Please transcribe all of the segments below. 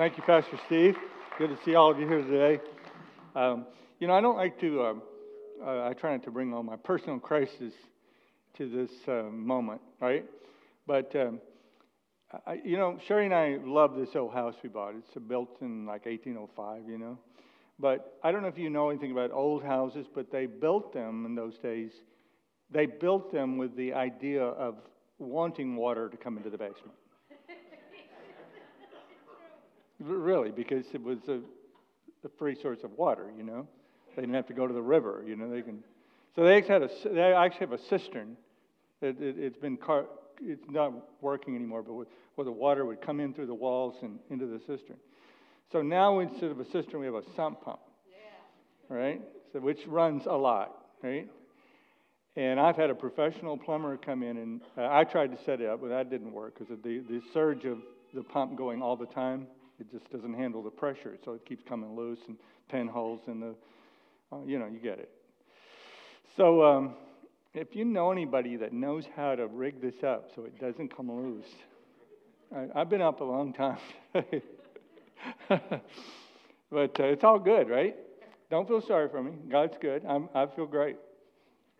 Thank you, Pastor Steve. Good to see all of you here today. Um, you know, I don't like to, um, uh, I try not to bring all my personal crises to this uh, moment, right? But, um, I, you know, Sherry and I love this old house we bought. It's built in like 1805, you know. But I don't know if you know anything about old houses, but they built them in those days. They built them with the idea of wanting water to come into the basement. Really, because it was a, a, free source of water, you know. They didn't have to go to the river, you know. They can. So they actually, had a, they actually have a cistern. It, it, has been car, it's not working anymore, but where the water would come in through the walls and into the cistern. So now instead of a cistern, we have a sump pump, yeah. right? So which runs a lot, right? And I've had a professional plumber come in, and uh, I tried to set it up, but that didn't work because of the, the surge of the pump going all the time. It just doesn't handle the pressure, so it keeps coming loose and pinholes in the, uh, you know, you get it. So um, if you know anybody that knows how to rig this up so it doesn't come loose, I, I've been up a long time. but uh, it's all good, right? Don't feel sorry for me. God's good. I'm, I feel great.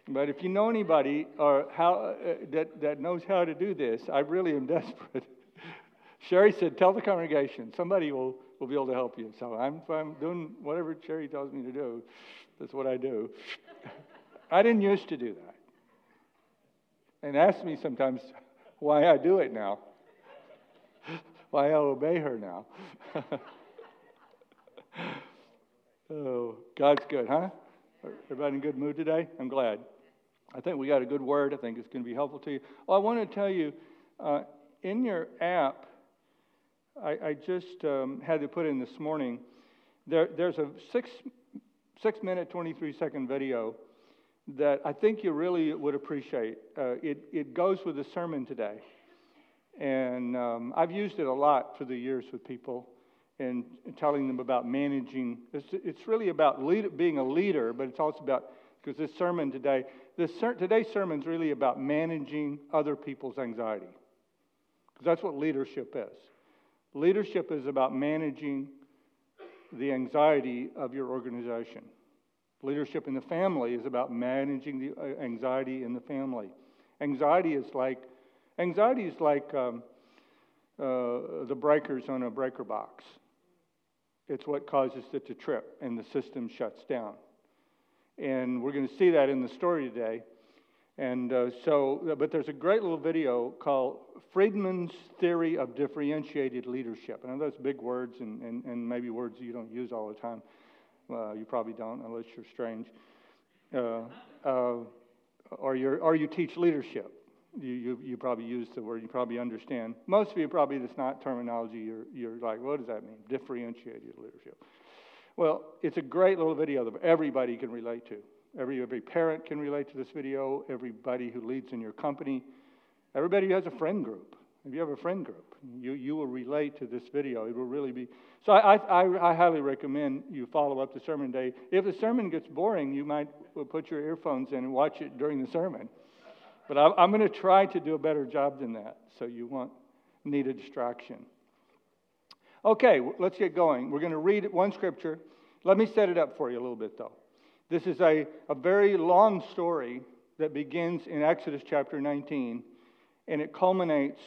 But if you know anybody or how, uh, that, that knows how to do this, I really am desperate. Sherry said, Tell the congregation, somebody will, will be able to help you. So I'm, I'm doing whatever Sherry tells me to do. That's what I do. I didn't used to do that. And ask me sometimes why I do it now, why I obey her now. oh, God's good, huh? Everybody in good mood today? I'm glad. I think we got a good word. I think it's going to be helpful to you. Well, I want to tell you uh, in your app, I, I just um, had to put in this morning. There, there's a six, six minute, 23 second video that I think you really would appreciate. Uh, it, it goes with the sermon today. And um, I've used it a lot for the years with people and telling them about managing. It's, it's really about lead, being a leader, but it's also about, because this sermon today, this ser- today's sermon is really about managing other people's anxiety. Because that's what leadership is. Leadership is about managing the anxiety of your organization. Leadership in the family is about managing the uh, anxiety in the family. Anxiety is like anxiety is like um, uh, the breakers on a breaker box. It's what causes it to trip, and the system shuts down. And we're going to see that in the story today. And uh, so, but there's a great little video called Friedman's Theory of Differentiated Leadership. And those big words and, and, and maybe words you don't use all the time. Well, you probably don't unless you're strange. Uh, uh, or, you or you teach leadership. You, you, you, probably use the word, you probably understand. Most of you probably, that's not terminology. You're, you're like, what does that mean? Differentiated leadership. Well, it's a great little video that everybody can relate to. Every, every parent can relate to this video, everybody who leads in your company, everybody who has a friend group. If you have a friend group, you, you will relate to this video. It will really be. So I, I, I highly recommend you follow up the sermon day. If the sermon gets boring, you might put your earphones in and watch it during the sermon. But I, I'm going to try to do a better job than that, so you won't need a distraction. Okay, let's get going. We're going to read one scripture. Let me set it up for you a little bit, though. This is a, a very long story that begins in Exodus chapter 19, and it culminates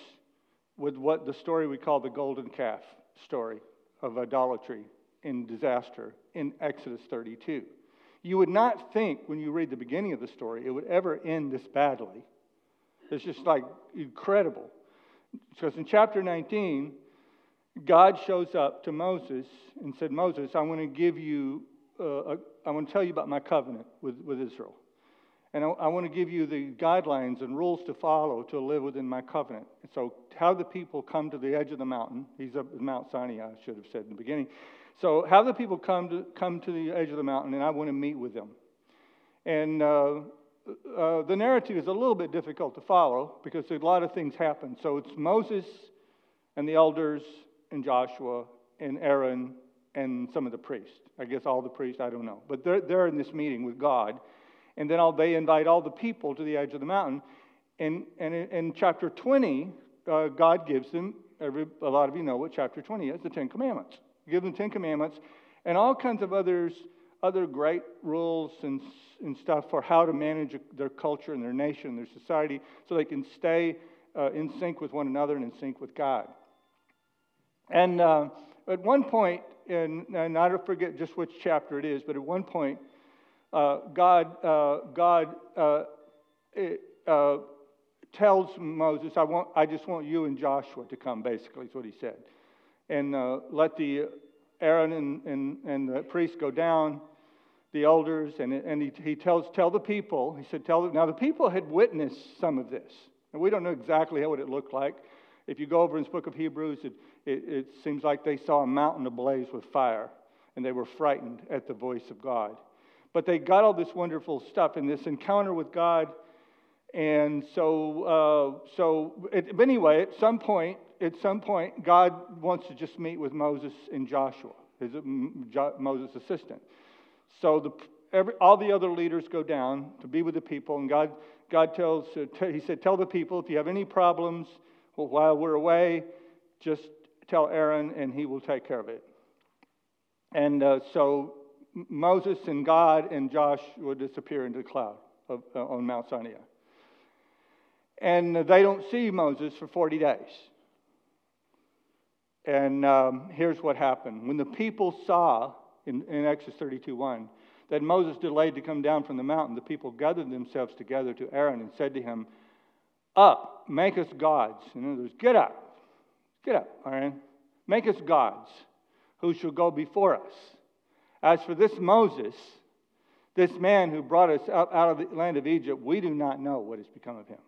with what the story we call the golden calf story of idolatry and disaster in Exodus 32. You would not think when you read the beginning of the story it would ever end this badly. It's just like incredible. Because in chapter 19, God shows up to Moses and said, Moses, I want to give you uh, I want to tell you about my covenant with, with Israel. And I, I, want to give you the guidelines and rules to follow to live within my covenant. And so, how the people come to the edge of the mountain. He's up at Mount Sinai, I should have said in the beginning. So, how the people come to, come to the edge of the mountain, and I want to meet with them. And uh, uh, the narrative is a little bit difficult to follow because a lot of things happen. So, it's Moses and the elders and Joshua and Aaron and some of the priests. I guess all the priests, I don't know. But they're, they're in this meeting with God. And then all, they invite all the people to the edge of the mountain. And, and in, chapter 20, uh, God gives them every, a lot of you know what chapter 20 is the Ten Commandments. Give them the Ten Commandments and all kinds of others, other great rules and, and stuff for how to manage their culture and their nation, and their society, so they can stay uh, in sync with one another and in sync with God. And uh, at one point, and, and I don't forget just which chapter it is, but at one point, uh, God, uh, God uh, uh, tells Moses, I, want, I just want you and Joshua to come, basically, is what he said. And uh, let the Aaron and, and, and the priests go down, the elders, and, and he, he tells, tell the people, he said, tell them. Now, the people had witnessed some of this. And we don't know exactly what it looked like. If you go over in the book of Hebrews, it, it, it seems like they saw a mountain ablaze with fire, and they were frightened at the voice of God. But they got all this wonderful stuff in this encounter with God and so, uh, so it, but anyway, at some point, at some point, God wants to just meet with Moses and Joshua, his Moses' assistant. So the, every, all the other leaders go down to be with the people, and God, God tells, uh, he said, tell the people if you have any problems while we're away, just tell Aaron, and he will take care of it. And uh, so Moses and God and Josh Joshua disappear into the cloud of, uh, on Mount Sinai and they don't see Moses for 40 days. And um, here's what happened. When the people saw in, in Exodus 32 1 that Moses delayed to come down from the mountain, the people gathered themselves together to Aaron and said to him, Up, make us gods. In other words, get up. Get up, Aaron. Make us gods who shall go before us. As for this Moses, this man who brought us up out of the land of Egypt, we do not know what has become of him.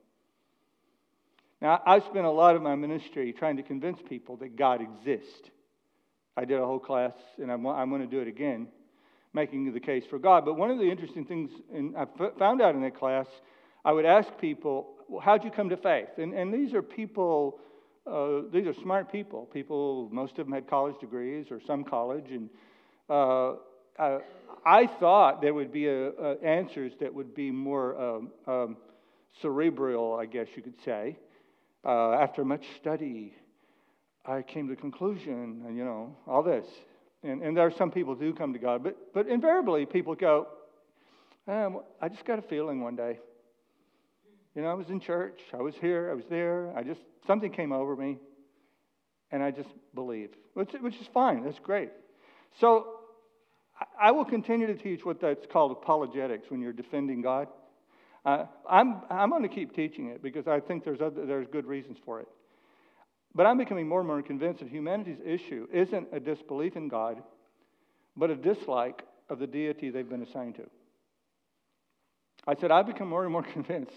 Now, I've spent a lot of my ministry trying to convince people that God exists. I did a whole class, and I'm, I'm going to do it again, making the case for God. But one of the interesting things and I found out in that class, I would ask people, how'd you come to faith? And, and these are people, uh, these are smart people. People, most of them had college degrees or some college. And uh, uh, I thought there would be a, a answers that would be more um, um, cerebral, I guess you could say uh, after much study, I came to the conclusion, and you know, all this. And, and there are some people who do come to God, but, but invariably people go, um, I just got a feeling one day. You know, I was in church, I was here, I was there, I just, something came over me, and I just believed, which, which is fine, that's great. So I will continue to teach what that's called apologetics when you're defending God. Uh, I'm, I'm going to keep teaching it because I think there's, other, there's good reasons for it. But I'm becoming more and more convinced that humanity's issue isn't a disbelief in God, but a dislike of the deity they've been assigned to. I said, I've become more and more convinced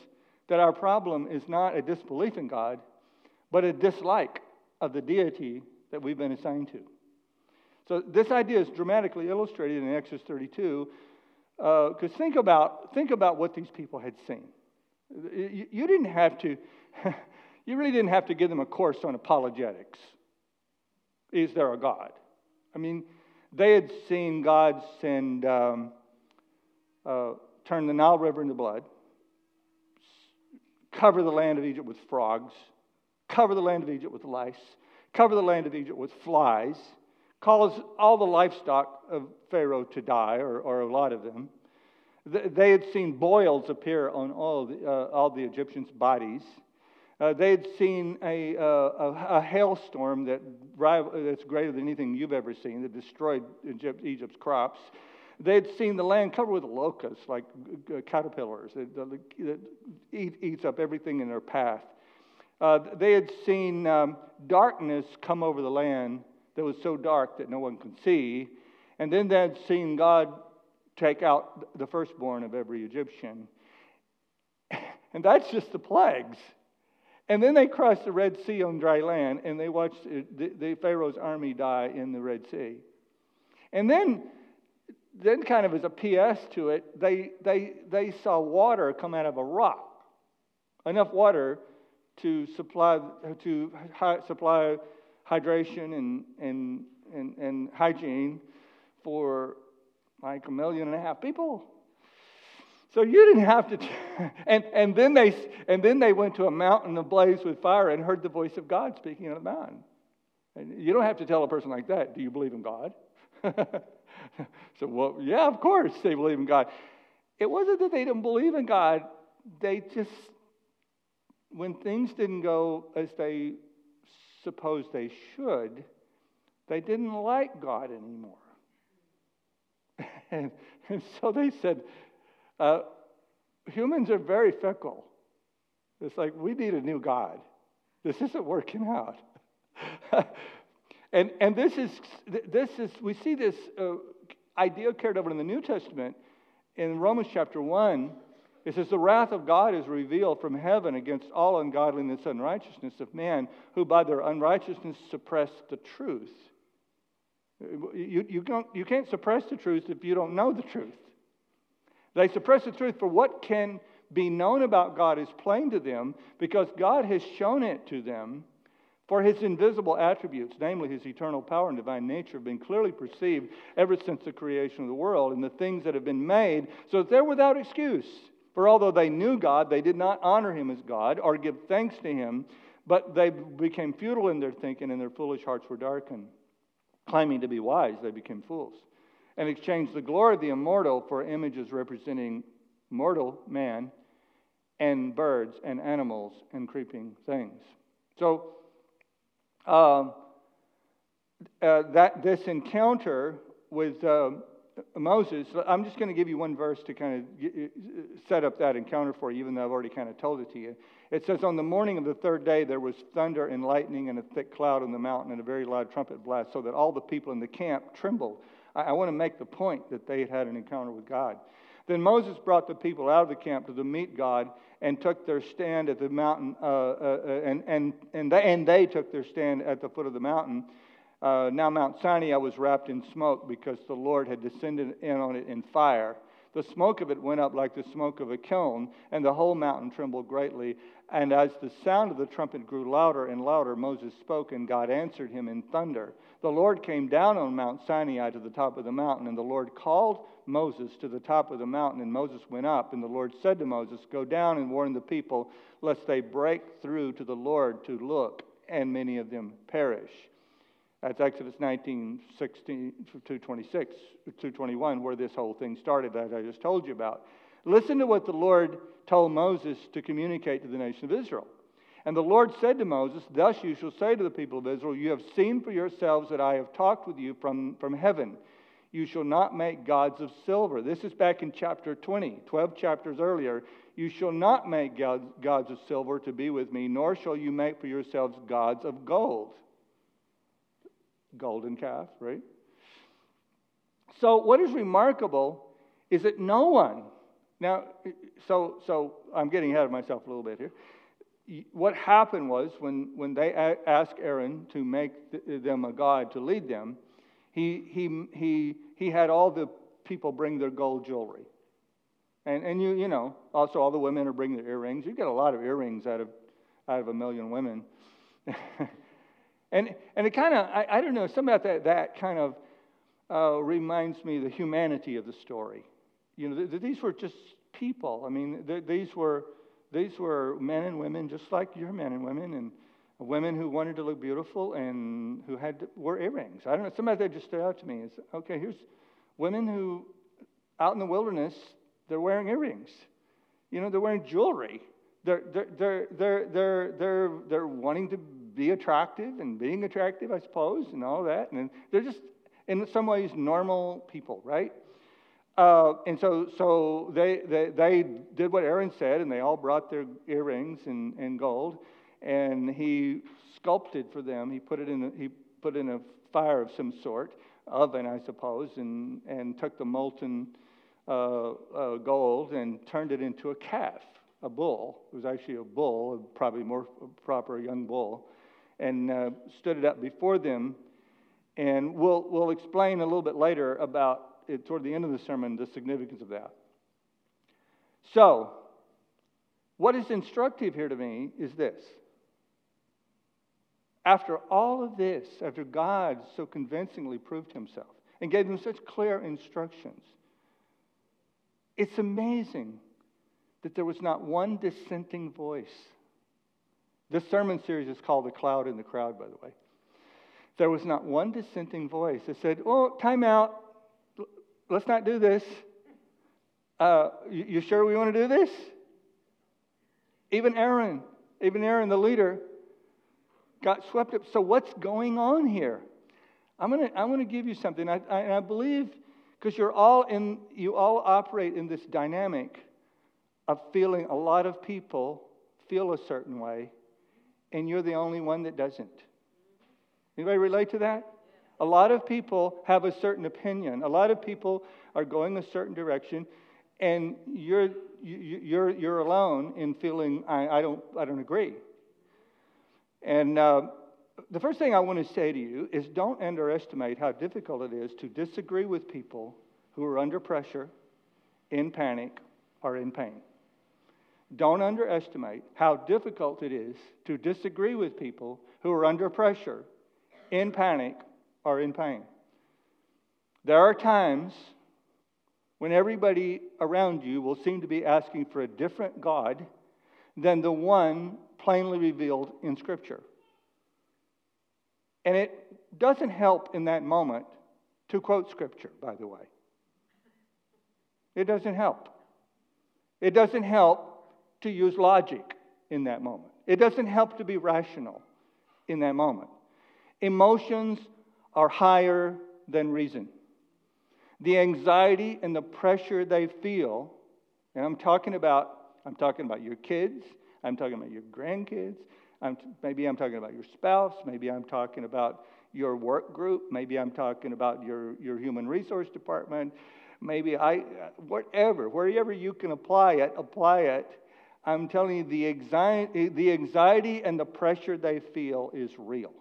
that our problem is not a disbelief in God, but a dislike of the deity that we've been assigned to. So, this idea is dramatically illustrated in Exodus 32 because uh, think about think about what these people had seen. You, you didn't have to. you really didn't have to give them a course on apologetics. Is there a God? I mean, they had seen God send um, uh, turn the Nile River into blood, cover the land of Egypt with frogs, cover the land of Egypt with lice, cover the land of Egypt with flies cause all the livestock of Pharaoh to die, or, or a lot of them. They had seen boils appear on all the, uh, all the Egyptians' bodies. Uh, they had seen a, uh, a, a, hailstorm that, that's greater than anything you've ever seen that destroyed Egypt, Egypt's crops. They had seen the land covered with locusts, like caterpillars, that, eat, eats up everything in their path. Uh, they had seen um, darkness come over the land that was so dark that no one could see. And then they'd seen God take out the firstborn of every Egyptian. And that's just the plagues. And then they crossed the Red Sea on dry land, and they watched the, the Pharaoh's army die in the Red Sea. And then, then kind of as a PS to it, they, they, they saw water come out of a rock, enough water to supply, to supply hydration and, and, and, and hygiene for like a million and a half people. So you didn't have to, t- and, and, then they, and then they went to a mountain ablaze with fire and heard the voice of God speaking on the mountain. And you don't have to tell a person like that, do you believe in God? so, well, yeah, of course they believe in God. It wasn't that they didn't believe in God, they just, when things didn't go as they supposed they should, they didn't like God anymore. and, and so they said, uh, humans are very fickle. It's like, we need a new God. This isn't working out. and, and this is, this is, we see this uh, idea carried over in the New Testament in Romans chapter 1. It says, The wrath of God is revealed from heaven against all ungodliness and unrighteousness of man, who by their unrighteousness suppress the truth. You, you, don't, you can't suppress the truth if you don't know the truth. They suppress the truth for what can be known about God is plain to them because God has shown it to them. For his invisible attributes, namely his eternal power and divine nature, have been clearly perceived ever since the creation of the world and the things that have been made, so that they're without excuse. For although they knew God, they did not honor him as God or give thanks to him, but they became futile in their thinking and their foolish hearts were darkened. Claiming to be wise, they became fools and exchanged the glory of the immortal for images representing mortal man and birds and animals and creeping things. So, uh, uh, that this encounter with uh, Moses, I'm just going to give you one verse to kind of set up that encounter for you, even though I've already kind of told it to you. It says, On the morning of the third day, there was thunder and lightning and a thick cloud on the mountain and a very loud trumpet blast, so that all the people in the camp trembled. I, I want to make the point that they had had an encounter with God. Then Moses brought the people out of the camp to the meet God and took their stand at the mountain, uh, uh, uh, and, and, and, they, and they took their stand at the foot of the mountain. Uh, now, Mount Sinai was wrapped in smoke because the Lord had descended in on it in fire. The smoke of it went up like the smoke of a kiln, and the whole mountain trembled greatly. And as the sound of the trumpet grew louder and louder, Moses spoke, and God answered him in thunder. The Lord came down on Mount Sinai to the top of the mountain, and the Lord called Moses to the top of the mountain, and Moses went up. And the Lord said to Moses, Go down and warn the people, lest they break through to the Lord to look, and many of them perish. That's Exodus 19, 16 to 26, 221, where this whole thing started, as I just told you about. Listen to what the Lord told Moses to communicate to the nation of Israel. And the Lord said to Moses, Thus you shall say to the people of Israel, You have seen for yourselves that I have talked with you from, from heaven. You shall not make gods of silver. This is back in chapter 20, 12 chapters earlier. You shall not make gods, of silver to be with me, nor shall you make for yourselves gods of gold. Golden calf, right? So, what is remarkable is that no one, now, so, so I'm getting ahead of myself a little bit here what happened was when, when they asked Aaron to make them a god to lead them, he, he, he, he had all the people bring their gold jewelry. And, and you, you know, also all the women are bringing their earrings. You get a lot of earrings out of, out of a million women. and, and it kind of, I, I, don't know, something about that, that kind of uh, reminds me the humanity of the story. You know, th- th- these were just people. I mean, th- these were these were men and women just like your men and women, and women who wanted to look beautiful and who had wore earrings. I don't know. Somebody that just stood out to me is okay. Here's women who, out in the wilderness, they're wearing earrings. You know, they're wearing jewelry. They're they're they're they're they're they're, they're wanting to be attractive and being attractive, I suppose, and all that. And they're just in some ways normal people, right? Uh, and so, so they, they, they, did what Aaron said, and they all brought their earrings and, and gold, and he sculpted for them. He put it in he put in a fire of some sort, oven, I suppose, and, and took the molten uh, uh, gold and turned it into a calf, a bull. It was actually a bull, probably more proper, young bull, and uh, stood it up before them. And we'll, we'll explain a little bit later about Uh, toward the end of the sermon the significance of that. So, what is instructive here to me is this. After all of this, after God so convincingly proved himself and gave them such clear instructions, it's amazing that there was not one dissenting voice. This sermon series is called The Cloud in the Crowd, by the way. There was not one dissenting voice that said, Oh, time out. Let's not do this. Uh, you, you sure we want to do this? Even Aaron, even Aaron, the leader, got swept up. So, what's going on here? I'm going to I'm to give you something. I, I, I believe because you're all in, you all operate in this dynamic of feeling a lot of people feel a certain way, and you're the only one that doesn't. Anybody relate to that? A lot of people have a certain opinion. A lot of people are going a certain direction, and you're, you're, you're alone in feeling, I, I, don't, I don't agree. And uh, the first thing I want to say to you is don't underestimate how difficult it is to disagree with people who are under pressure, in panic, or in pain. Don't underestimate how difficult it is to disagree with people who are under pressure, in panic, or in pain. There are times when everybody around you will seem to be asking for a different God than the one plainly revealed in Scripture. And it doesn't help in that moment to quote Scripture, by the way. It doesn't help. It doesn't help to use logic in that moment. It doesn't help to be rational in that moment. Emotions are higher than reason. The anxiety and the pressure they feel, and I'm talking about I'm talking about your kids, I'm talking about your grandkids, I'm, maybe I'm talking about your spouse. Maybe I'm talking about your work group. Maybe I'm talking about your, your human resource department. Maybe I, whatever, wherever you can apply it, apply it. I'm telling you, the anxiety, the anxiety and the pressure they feel is real.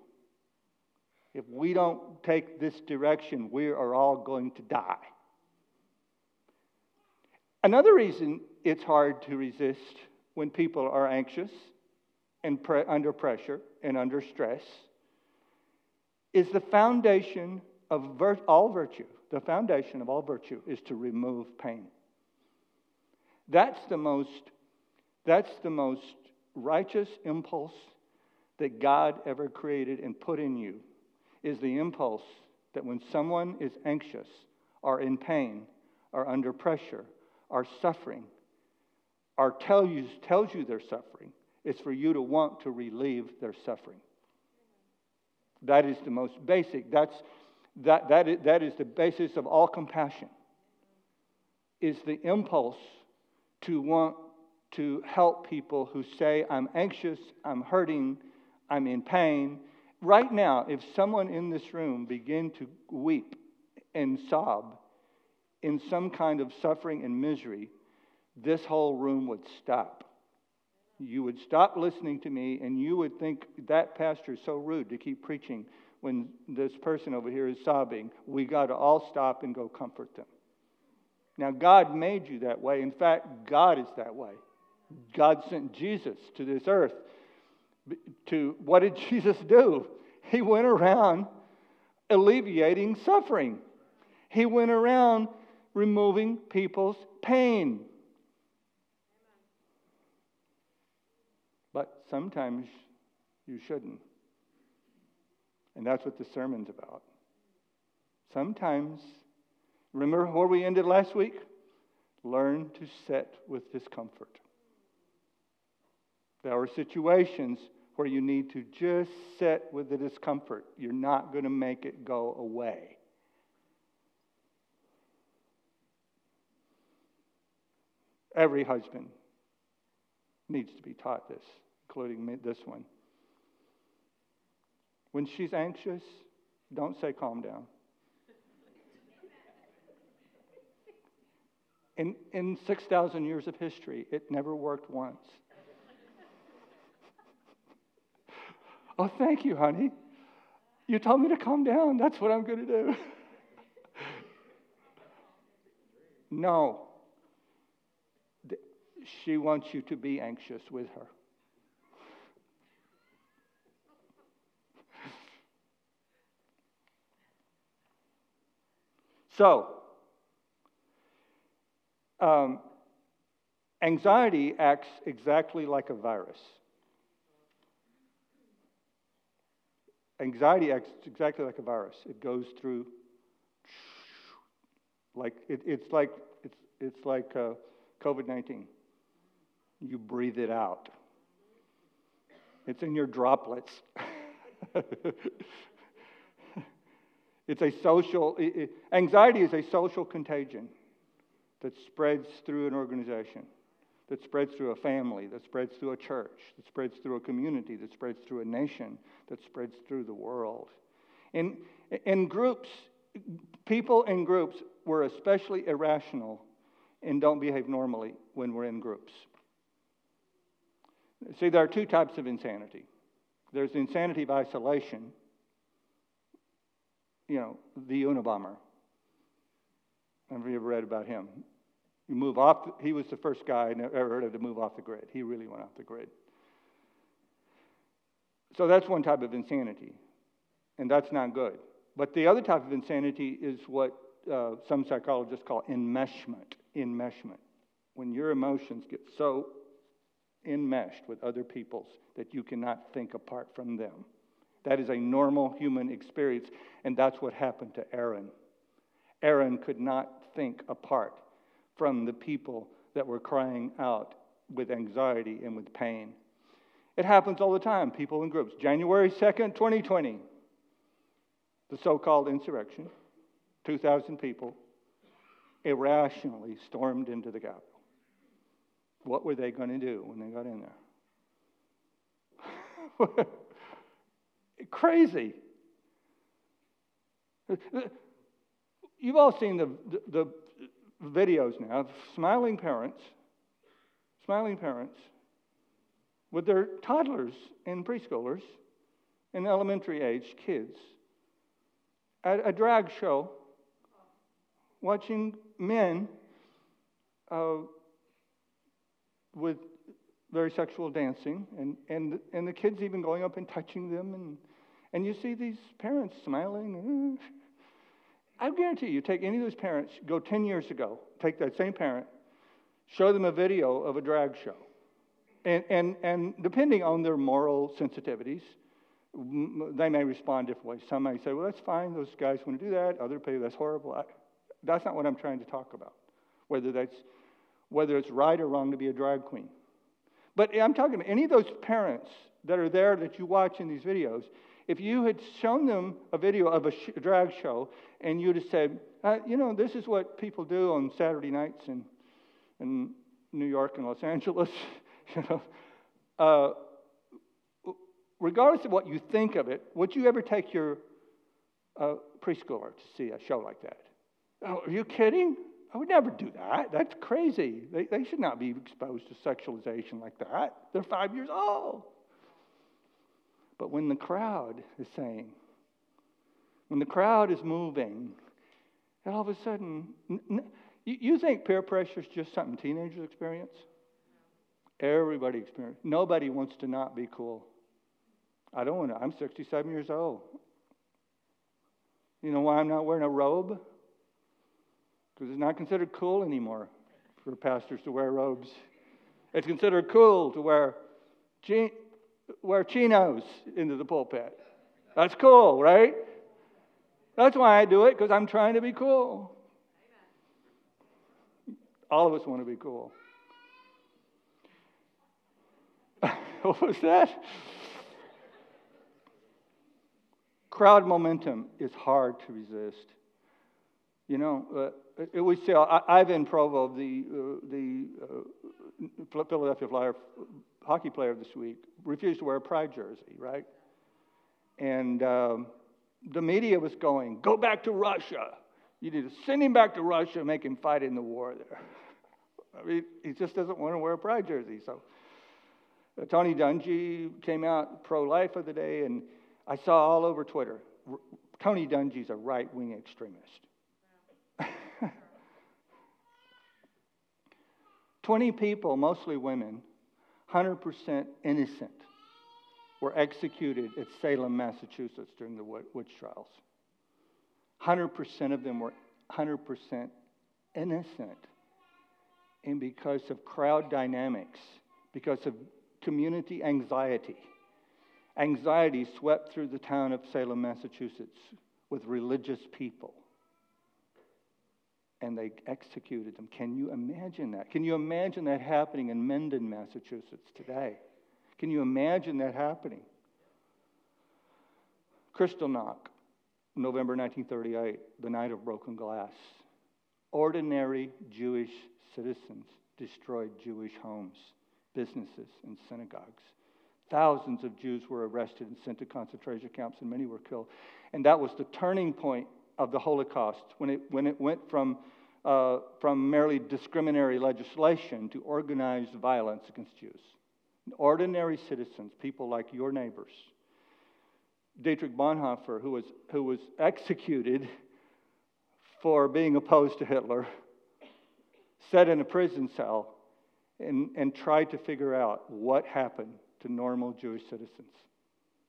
If we don't take this direction, we are all going to die. Another reason it's hard to resist when people are anxious and pre- under pressure and under stress is the foundation of vir- all virtue. The foundation of all virtue is to remove pain. That's the most, that's the most righteous impulse that God ever created and put in you is the impulse that when someone is anxious or in pain or under pressure or suffering or tell you, tells you they're suffering, it's for you to want to relieve their suffering. That is the most basic. That's, that, that, is, that is the basis of all compassion, is the impulse to want to help people who say, I'm anxious, I'm hurting, I'm in pain. Right now, if someone in this room began to weep and sob in some kind of suffering and misery, this whole room would stop you would stop listening to me and you would think that pastor is so rude to keep preaching when this person over here is sobbing. We got to all stop and go comfort them. Now, God made you that way. In fact, God is that way. God sent Jesus to this earth. To what did Jesus do? He went around alleviating suffering. He went around removing people's pain. But sometimes you shouldn't. And that's what the sermon's about. Sometimes, remember where we ended last week? Learn to sit with discomfort. There are situations where you need to just sit with the discomfort. You're not going to make it go away. Every husband needs to be taught this including me, this one. When she's anxious, don't say calm down. In, in 6,000 years of history, it never worked once. Oh, thank you, honey. You told me to calm down. That's what I'm going to do. no. She wants you to be anxious with her. So, um, Anxiety acts exactly like a virus. Anxiety acts exactly like a virus. It goes through, like it, it's like it's it's like uh, COVID nineteen. You breathe it out. It's in your droplets. it's a social it, it, anxiety is a social contagion that spreads through an organization that spreads through a family, that spreads through a church, that spreads through a community, that spreads through a nation, that spreads through the world. In, in groups, people in groups were especially irrational and don't behave normally when we're in groups. See, there are two types of insanity there's the insanity of isolation, you know, the Unabomber. Have you ever read about him? You move off, he was the first guy I ever heard of to move off the grid. He really went off the grid. So that's one type of insanity, and that's not good. But the other type of insanity is what uh, some psychologists call enmeshment. Enmeshment. When your emotions get so enmeshed with other people's that you cannot think apart from them. That is a normal human experience, and that's what happened to Aaron. Aaron could not think apart from the people that were crying out with anxiety and with pain. It happens all the time, people in groups. January 2nd, 2020, the so called insurrection, 2,000 people irrationally stormed into the Capitol. What were they going to do when they got in there? Crazy. You've all seen the, the, the, videos now of smiling parents, smiling parents with their toddlers and preschoolers and elementary age kids at a drag show watching men uh, with very sexual dancing and, and, and the kids even going up and touching them and, and you see these parents smiling I guarantee you, take any of those parents, go 10 years ago, take that same parent, show them a video of a drag show. And, and, and depending on their moral sensitivities, they may respond different ways. Some may say, well, that's fine, those guys want to do that. Other people, that's horrible. I, that's not what I'm trying to talk about, whether, that's, whether it's right or wrong to be a drag queen. But I'm talking about any of those parents that are there that you watch in these videos, if you had shown them a video of a, sh- drag show and you'd have said, uh, you know, this is what people do on Saturday nights in, in New York and Los Angeles, you know, uh, regardless of what you think of it, would you ever take your uh, preschooler to see a show like that? Oh, are you kidding? I would never do that. That's crazy. They, they should not be exposed to sexualization like that. They're five years old. But when the crowd is saying, when the crowd is moving, and all of a sudden, you think peer pressure is just something teenagers experience? Everybody experiences. Nobody wants to not be cool. I don't want to. I'm 67 years old. You know why I'm not wearing a robe? Because it's not considered cool anymore for pastors to wear robes. It's considered cool to wear jeans wear chinos into the pulpit. That's cool, right? That's why I do it, because I'm trying to be cool. All of us want to be cool. what was that? Crowd momentum is hard to resist. You know, uh, it, we say I, Ivan Provorov, the, uh, the uh, Philadelphia Flyer hockey player this week, refused to wear a pride jersey, right? And um, the media was going, go back to Russia. You need to send him back to Russia and make him fight in the war there. I mean, he just doesn't want to wear a pride jersey. So uh, Tony Dungy came out pro life of the day, and I saw all over Twitter R- Tony Dungy's a right wing extremist. 20 people, mostly women, 100% innocent, were executed at Salem, Massachusetts during the witch trials. 100% of them were 100% innocent. and because of crowd dynamics, because of community anxiety. Anxiety swept through the town of Salem, Massachusetts, with religious people. And they executed them. Can you imagine that? Can you imagine that happening in Mendon, Massachusetts today? Can you imagine that happening? Kristallnacht, November 1938, the night of broken glass. Ordinary Jewish citizens destroyed Jewish homes, businesses, and synagogues. Thousands of Jews were arrested and sent to concentration camps, and many were killed. And that was the turning point of the Holocaust when it, when it went from, uh, from merely discriminatory legislation to organized violence against Jews. Ordinary citizens, people like your neighbors. Dietrich Bonhoeffer, who was, who was executed for being opposed to Hitler, sat in a prison cell and, and tried to figure out what happened to normal Jewish citizens.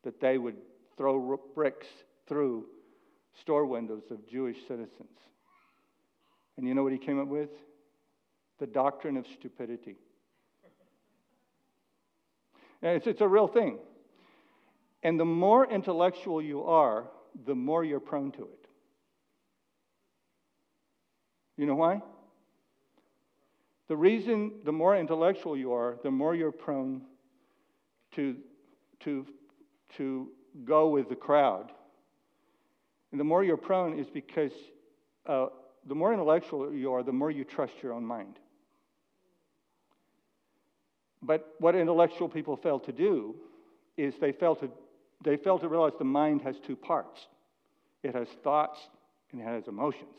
That they would throw bricks through store windows of Jewish citizens. And you know what he came up with? The doctrine of stupidity. And it's, it's a real thing. And the more intellectual you are, the more you're prone to it. You know why? The reason the more intellectual you are, the more you're prone to, to, to go with the crowd. And the more you're prone is because uh, the more intellectual you are, the more you trust your own mind. But what intellectual people fail to do is they fail to, they fail to realize the mind has two parts it has thoughts and it has emotions.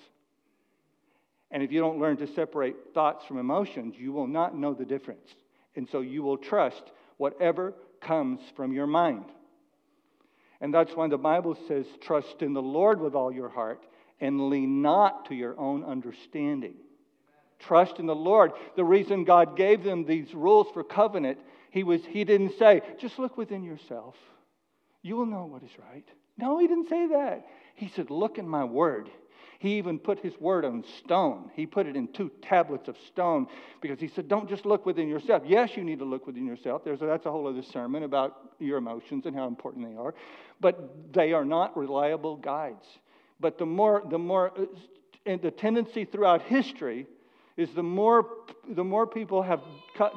And if you don't learn to separate thoughts from emotions, you will not know the difference. And so you will trust whatever comes from your mind. And that's why the Bible says, trust in the Lord with all your heart and lean not to your own understanding. Trust in the Lord. The reason God gave them these rules for covenant, he, was, he didn't say, just look within yourself. You will know what is right. No, he didn't say that. He said, look in my word. He even put his word on stone. He put it in two tablets of stone because he said, Don't just look within yourself. Yes, you need to look within yourself. There's that's a whole other sermon about your emotions and how important they are. But they are not reliable guides. But the more, the more, uh, and the tendency throughout history is the more, the more people have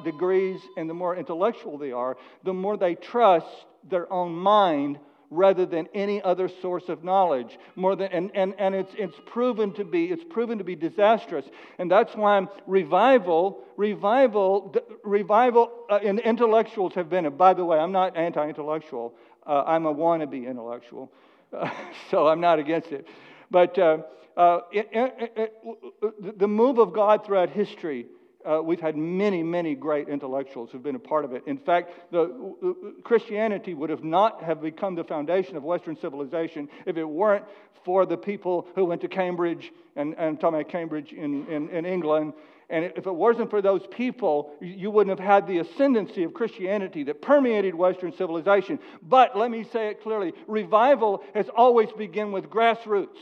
degrees and the more intellectual they are, the more they trust their own mind rather than any other source of knowledge. More than, and, and, and it's, it's proven to be it's proven to be disastrous. And that's why revival, revival, revival uh, and intellectuals have been. and by the way, I'm not anti-intellectual. Uh, I'm a wannabe intellectual, uh, so I'm not against it. But uh, uh, it, it, it, the move of God throughout history uh, we've had many, many great intellectuals who've been a part of it. In fact, the, Christianity would have not have become the foundation of Western civilization if it weren't for the people who went to Cambridge, and, and I'm talking about Cambridge in, in, in England. And if it wasn't for those people, you wouldn't have had the ascendancy of Christianity that permeated Western civilization. But let me say it clearly revival has always begun with grassroots.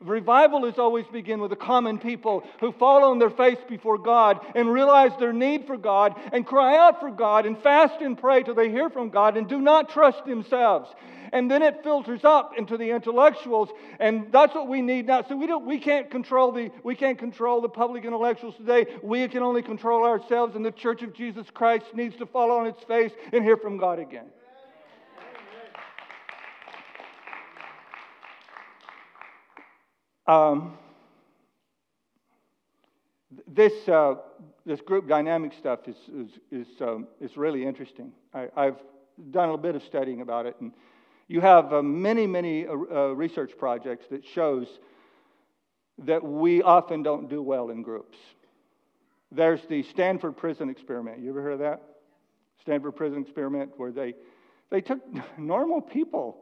Revival is always begin with the common people who fall on their face before God and realize their need for God and cry out for God and fast and pray till they hear from God and do not trust themselves. And then it filters up into the intellectuals, and that's what we need now. So we don't, we can't control the, we can't control the public intellectuals today. We can only control ourselves, and the Church of Jesus Christ needs to fall on its face and hear from God again. Um, this, uh, this group dynamic stuff is, is, is, um, is really interesting. I, have done a little bit of studying about it, and you have uh, many, many uh, uh, research projects that shows that we often don't do well in groups. There's the Stanford Prison Experiment. You ever heard of that? Stanford Prison Experiment, where they, they took normal people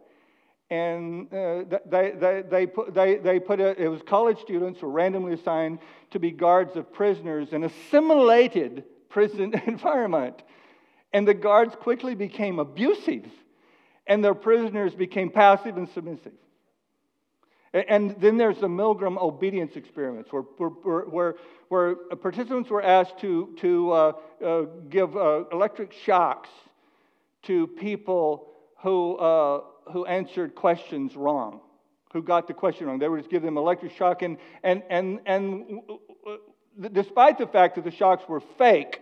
and uh, they, they, they, put, they, they put a, it was college students were randomly assigned to be guards of prisoners in a simulated prison environment. And the guards quickly became abusive, and their prisoners became passive and submissive. And then there's the Milgram obedience experiments, where, where, where, where participants were asked to, to uh, uh, give uh, electric shocks to people who, uh, who answered questions wrong, who got the question wrong. They would just give them electric shock, and, and, and, and despite the fact that the shocks were fake,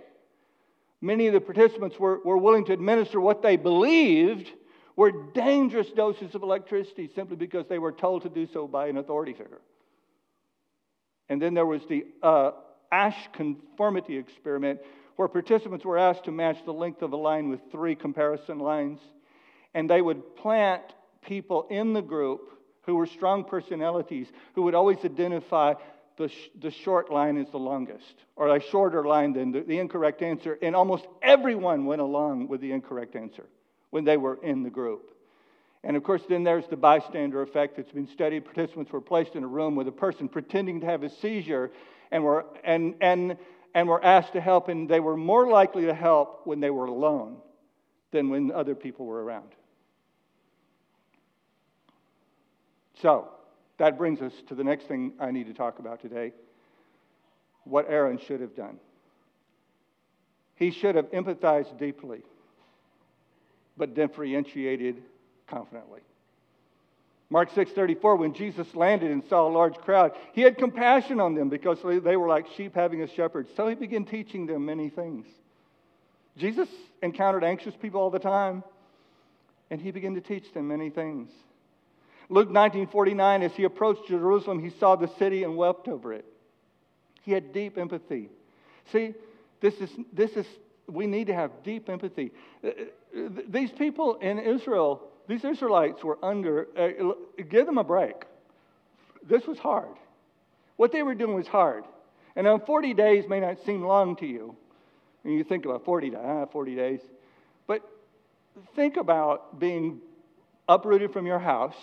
many of the participants were, were willing to administer what they believed were dangerous doses of electricity simply because they were told to do so by an authority figure. And then there was the uh, Asch conformity experiment, where participants were asked to match the length of a line with three comparison lines. And they would plant people in the group who were strong personalities who would always identify the, sh- the short line is the longest, or a shorter line than the, the incorrect answer. And almost everyone went along with the incorrect answer when they were in the group. And of course, then there's the bystander effect that's been studied. Participants were placed in a room with a person pretending to have a seizure and were, and, and, and were asked to help, and they were more likely to help when they were alone than when other people were around. So, that brings us to the next thing I need to talk about today what Aaron should have done. He should have empathized deeply but differentiated confidently. Mark 6:34 when Jesus landed and saw a large crowd he had compassion on them because they were like sheep having a shepherd so he began teaching them many things. Jesus encountered anxious people all the time and he began to teach them many things. Luke 19:49 as he approached Jerusalem he saw the city and wept over it. He had deep empathy. See, this is this is we need to have deep empathy. Uh, uh, these people in Israel, these Israelites were under, uh, give them a break. This was hard. What they were doing was hard. And now 40 days may not seem long to you. And you think about 40, ah, 40 days. But think about being uprooted from your house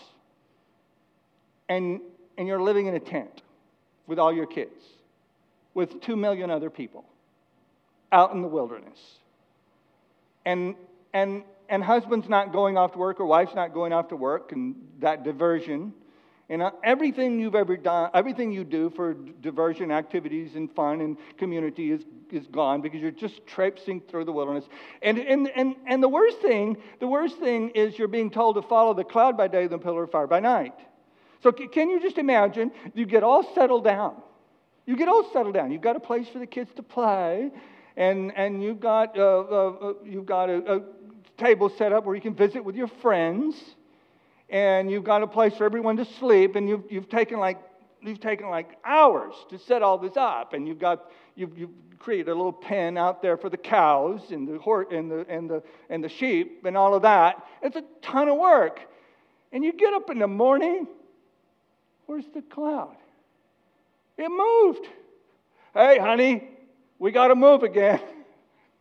and, and you're living in a tent with all your kids, with two million other people out in the wilderness. And, and, and husband's not going off to work or wife's not going off to work, and that diversion. And uh, everything you've ever done, everything you do for diversion activities and fun and community is, is gone because you're just traipsing through the wilderness. And, and, and, and the worst thing, the worst thing is you're being told to follow the cloud by day, and the pillar of fire by night. So can you just imagine? You get all settled down. You get all settled down. You've got a place for the kids to play and, and you've got, uh, uh, uh, you've got a, a table set up where you can visit with your friends, and you've got a place for everyone to sleep, and you've, you've taken like you've taken like hours to set all this up, and you've got you've, you've created a little pen out there for the cows and the horse and the and the and the sheep and all of that. It's a ton of work, and you get up in the morning. Where's the cloud? It moved. Hey, honey, we got to move again.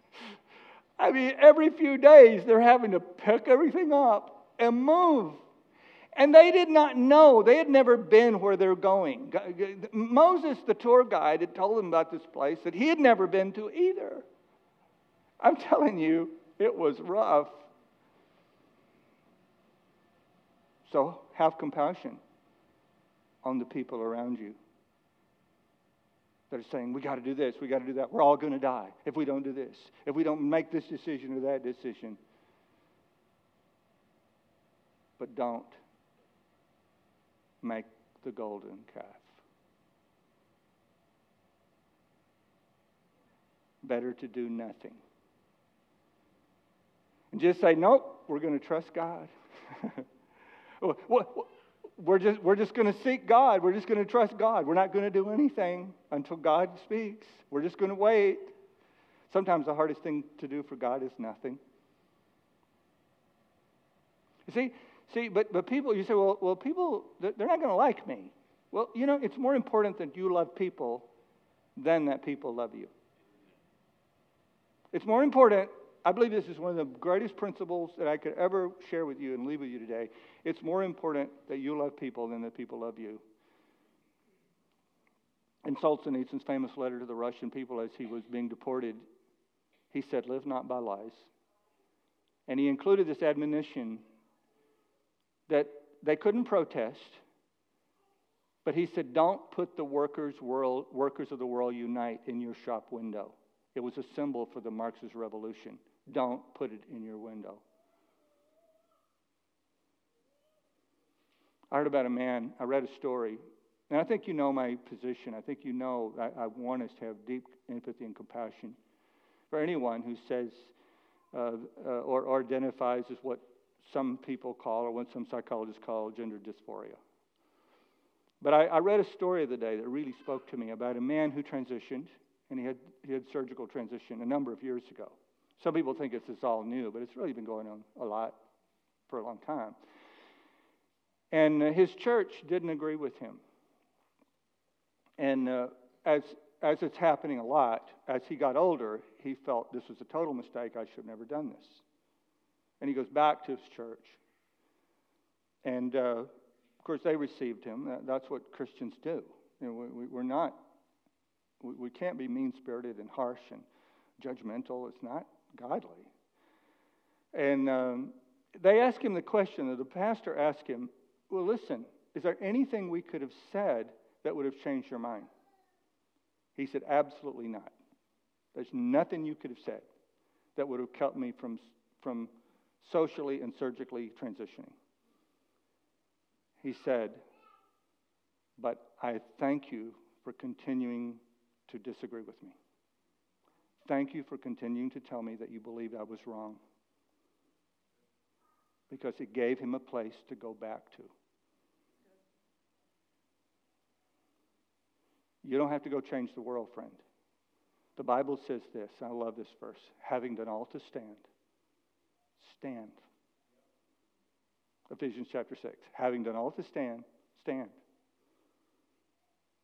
I mean, every few days they're having to pick everything up and move. And they did not know, they had never been where they're going. Moses, the tour guide, had told them about this place that he had never been to either. I'm telling you, it was rough. So have compassion on the people around you that are saying, we got to do this, we got to do that. We're all going to die if we don't do this, if we don't make this decision or that decision. But don't make the golden calf. Better to do nothing. And just say, nope, we're going to trust God. what, we're just, we're just going to seek God. We're just going to trust God. We're not going to do anything until God speaks. We're just going to wait. Sometimes the hardest thing to do for God is nothing. You see, see, but, but people, you say, well, well, people, they're not going to like me. Well, you know, it's more important that you love people than that people love you. It's more important I believe this is one of the greatest principles that I could ever share with you and leave with you today. It's more important that you love people than that people love you. In Solzhenitsyn's famous letter to the Russian people as he was being deported, he said, Live not by lies. And he included this admonition that they couldn't protest, But he said, don't put the workers, world, workers of the world unite in your shop window. It was a symbol for the Marxist revolution. Don't put it in your window. I heard about a man, I read a story, and I think you know my position. I think you know I, I want us to have deep empathy and compassion for anyone who says uh, uh, or, or identifies as what some people call, or what some psychologists call, gender dysphoria. But I, I, read a story the day that really spoke to me about a man who transitioned, and he had, he had surgical transition a number of years ago. Some people think it's, it's all new, but it's really been going on a lot for a long time. And uh, his church didn't agree with him. And uh, as, as it's happening a lot, as he got older, he felt this was a total mistake. I should have never done this. And he goes back to his church. And uh, of course, they received him. That's what Christians do. You know, we, we're not, we, we can't be mean spirited and harsh and judgmental. It's not godly. And um, they asked him the question, the pastor asked him, Well, listen, is there anything we could have said that would have changed your mind? He said, Absolutely not. There's nothing you could have said that would have kept me from, from socially and surgically transitioning. He said, But I thank you for continuing to disagree with me. Thank you for continuing to tell me that you believe I was wrong. Because it gave him a place to go back to. You don't have to go change the world, friend. The Bible says this, I love this verse having done all to stand, stand. Ephesians chapter 6. Having done all to stand, stand.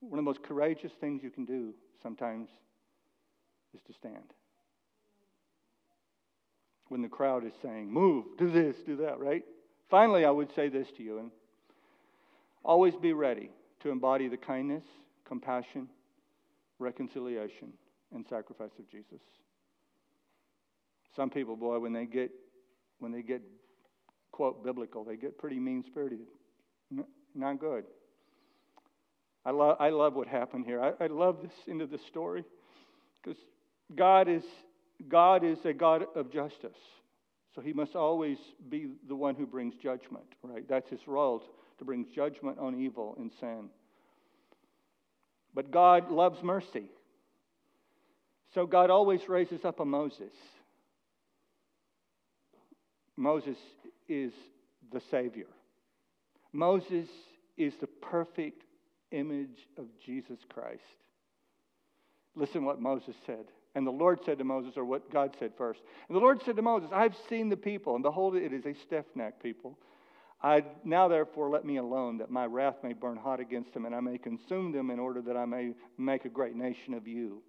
One of the most courageous things you can do sometimes is to stand. When the crowd is saying, move, do this, do that, right? Finally, I would say this to you and always be ready to embody the kindness, compassion, reconciliation, and sacrifice of Jesus. Some people, boy, when they get when they get quote biblical, they get pretty mean spirited. Not good. I love I love what happened here. I, I love this into the story because God is God is a God of justice. So he must always be the one who brings judgment, right? That's his role to bring judgment on evil and sin. But God loves mercy. So God always raises up a Moses. Moses is the Savior. Moses is the perfect image of Jesus Christ. Listen what Moses said. And the Lord said to Moses, or what God said first. And the Lord said to Moses, I've seen the people, and behold, it is a stiff necked people. I, now, therefore, let me alone, that my wrath may burn hot against them, and I may consume them in order that I may make a great nation of you.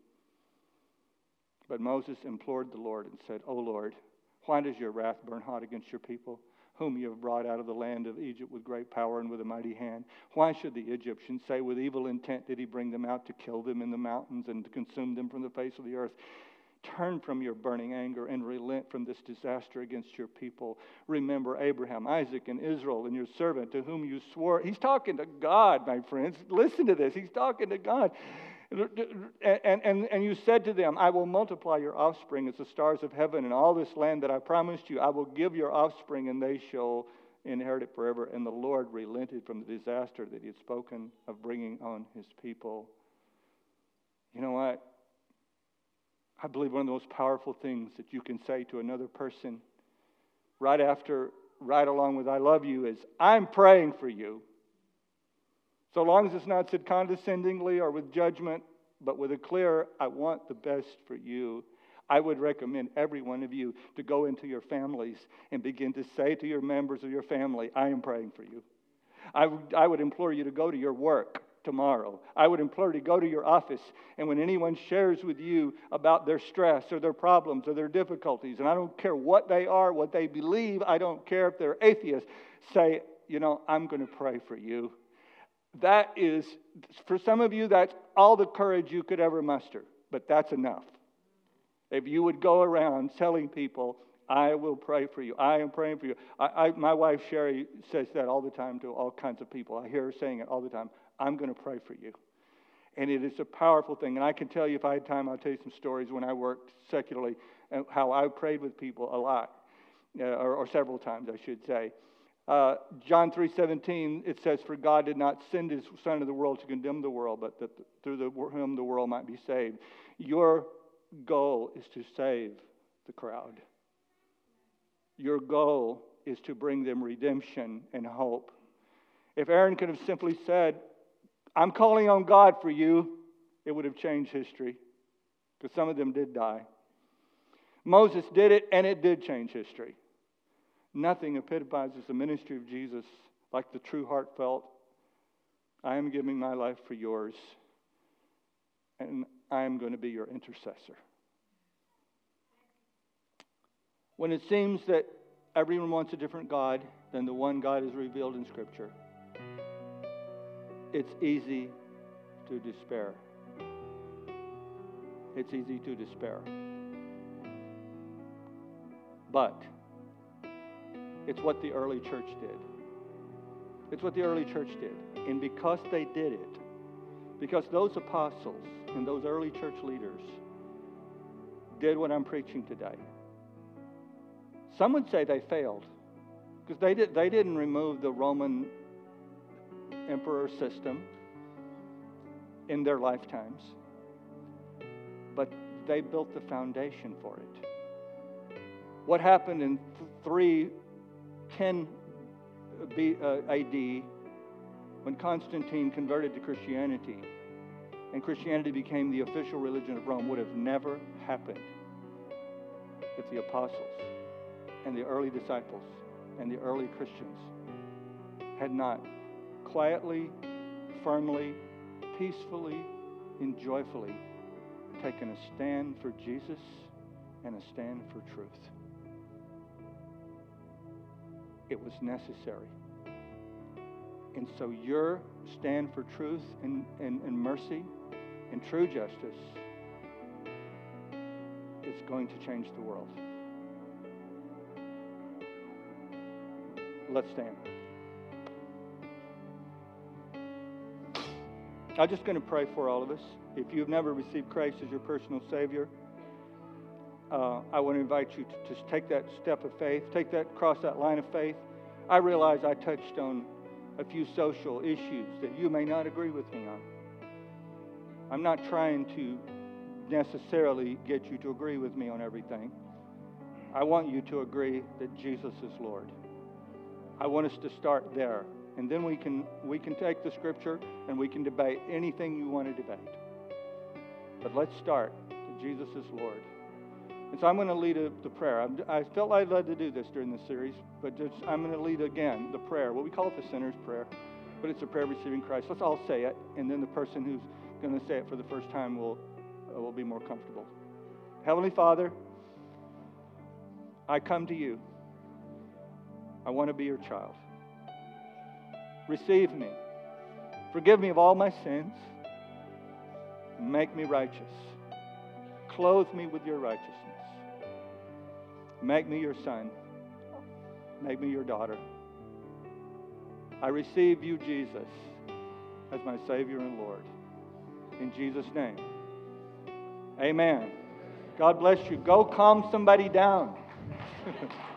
But Moses implored the Lord and said, O Lord, why does your wrath burn hot against your people, whom you have brought out of the land of Egypt with great power and with a mighty hand? Why should the Egyptians say, With evil intent did he bring them out to kill them in the mountains and to consume them from the face of the earth? Turn from your burning anger and relent from this disaster against your people. Remember Abraham, Isaac, and Israel, and your servant to whom you swore. He's talking to God, my friends. Listen to this. He's talking to God. And, and, and you said to them, I will multiply your offspring as the stars of heaven, and all this land that I promised you, I will give your offspring, and they shall inherit it forever. And the Lord relented from the disaster that he had spoken of bringing on his people. You know what? I believe one of the most powerful things that you can say to another person right after, right along with I love you is, I'm praying for you. So long as it's not said condescendingly or with judgment, but with a clear, I want the best for you. I would recommend every one of you to go into your families and begin to say to your members of your family, I am praying for you. I, w- I would implore you to go to your work tomorrow. I would implore you to go to your office, and when anyone shares with you about their stress or their problems or their difficulties, and I don't care what they are, what they believe, I don't care if they're atheists, say, you know, I'm going to pray for you. That is, for some of you, that's all the courage you could ever muster, but that's enough. If you would go around telling people, I will pray for you. I am praying for you. I, I, my wife Sherry says that all the time to all kinds of people. I hear her saying it all the time. I'm going to pray for you. And it is a powerful thing. And I can tell you, if I had time, I'll tell you some stories when I worked secularly, and how I prayed with people a lot, uh, or, or, several times, I should say. Uh, John 3:17, it says, "For God did not send His Son into the world to condemn the world, but that through the, whom the world might be saved." Your goal is to save the crowd. Your goal is to bring them redemption and hope. If Aaron could have simply said, I'm calling on God for you, it would have changed history because some of them did die. Moses did it, and it did change history. Nothing epitomizes the ministry of Jesus like the true heartfelt, I am giving my life for yours, and I am going to be your intercessor. When it seems that everyone wants a different God than the one God is revealed in Scripture, it's easy to despair. It's easy to despair. But it's what the early church did. It's what the early church did. And because they did it, because those apostles and those early church leaders did what I'm preaching today, some would say they failed because they, did, they didn't remove the Roman emperor system in their lifetimes, but they built the foundation for it. What happened in 310 uh, AD when Constantine converted to Christianity and Christianity became the official religion of Rome would have never happened if the apostles and the early disciples and the early Christians had not quietly, firmly, peacefully, and joyfully taken a stand for Jesus and a stand for truth. It was necessary. And so your stand for truth and, and, and mercy and true justice is going to change the world. Let's stand. I'm just going to pray for all of us. If you've never received Christ as your personal Savior, uh, I want to invite you to just take that step of faith, take that, cross that line of faith. I realize I touched on a few social issues that you may not agree with me on. I'm not trying to necessarily get you to agree with me on everything. I want you to agree that Jesus is Lord. I want us to start there and then we can we can take the scripture and we can debate anything you want to debate. But let's start that Jesus is Lord. And so I'm going to lead a, the prayer. I'm, i felt I led to do this during the series, but just, I'm going to lead again the prayer. What we call it the sinner's prayer, but it's a prayer receiving Christ. Let's all say it, and then the person who's going to say it for the first time will uh, will be more comfortable. Heavenly Father, I come to you. I want to be your child. Receive me. Forgive me of all my sins. Make me righteous. Clothe me with your righteousness. Make me your son. Make me your daughter. I receive you, Jesus, as my Savior and Lord. In Jesus' name. Amen. God bless you. Go calm somebody down.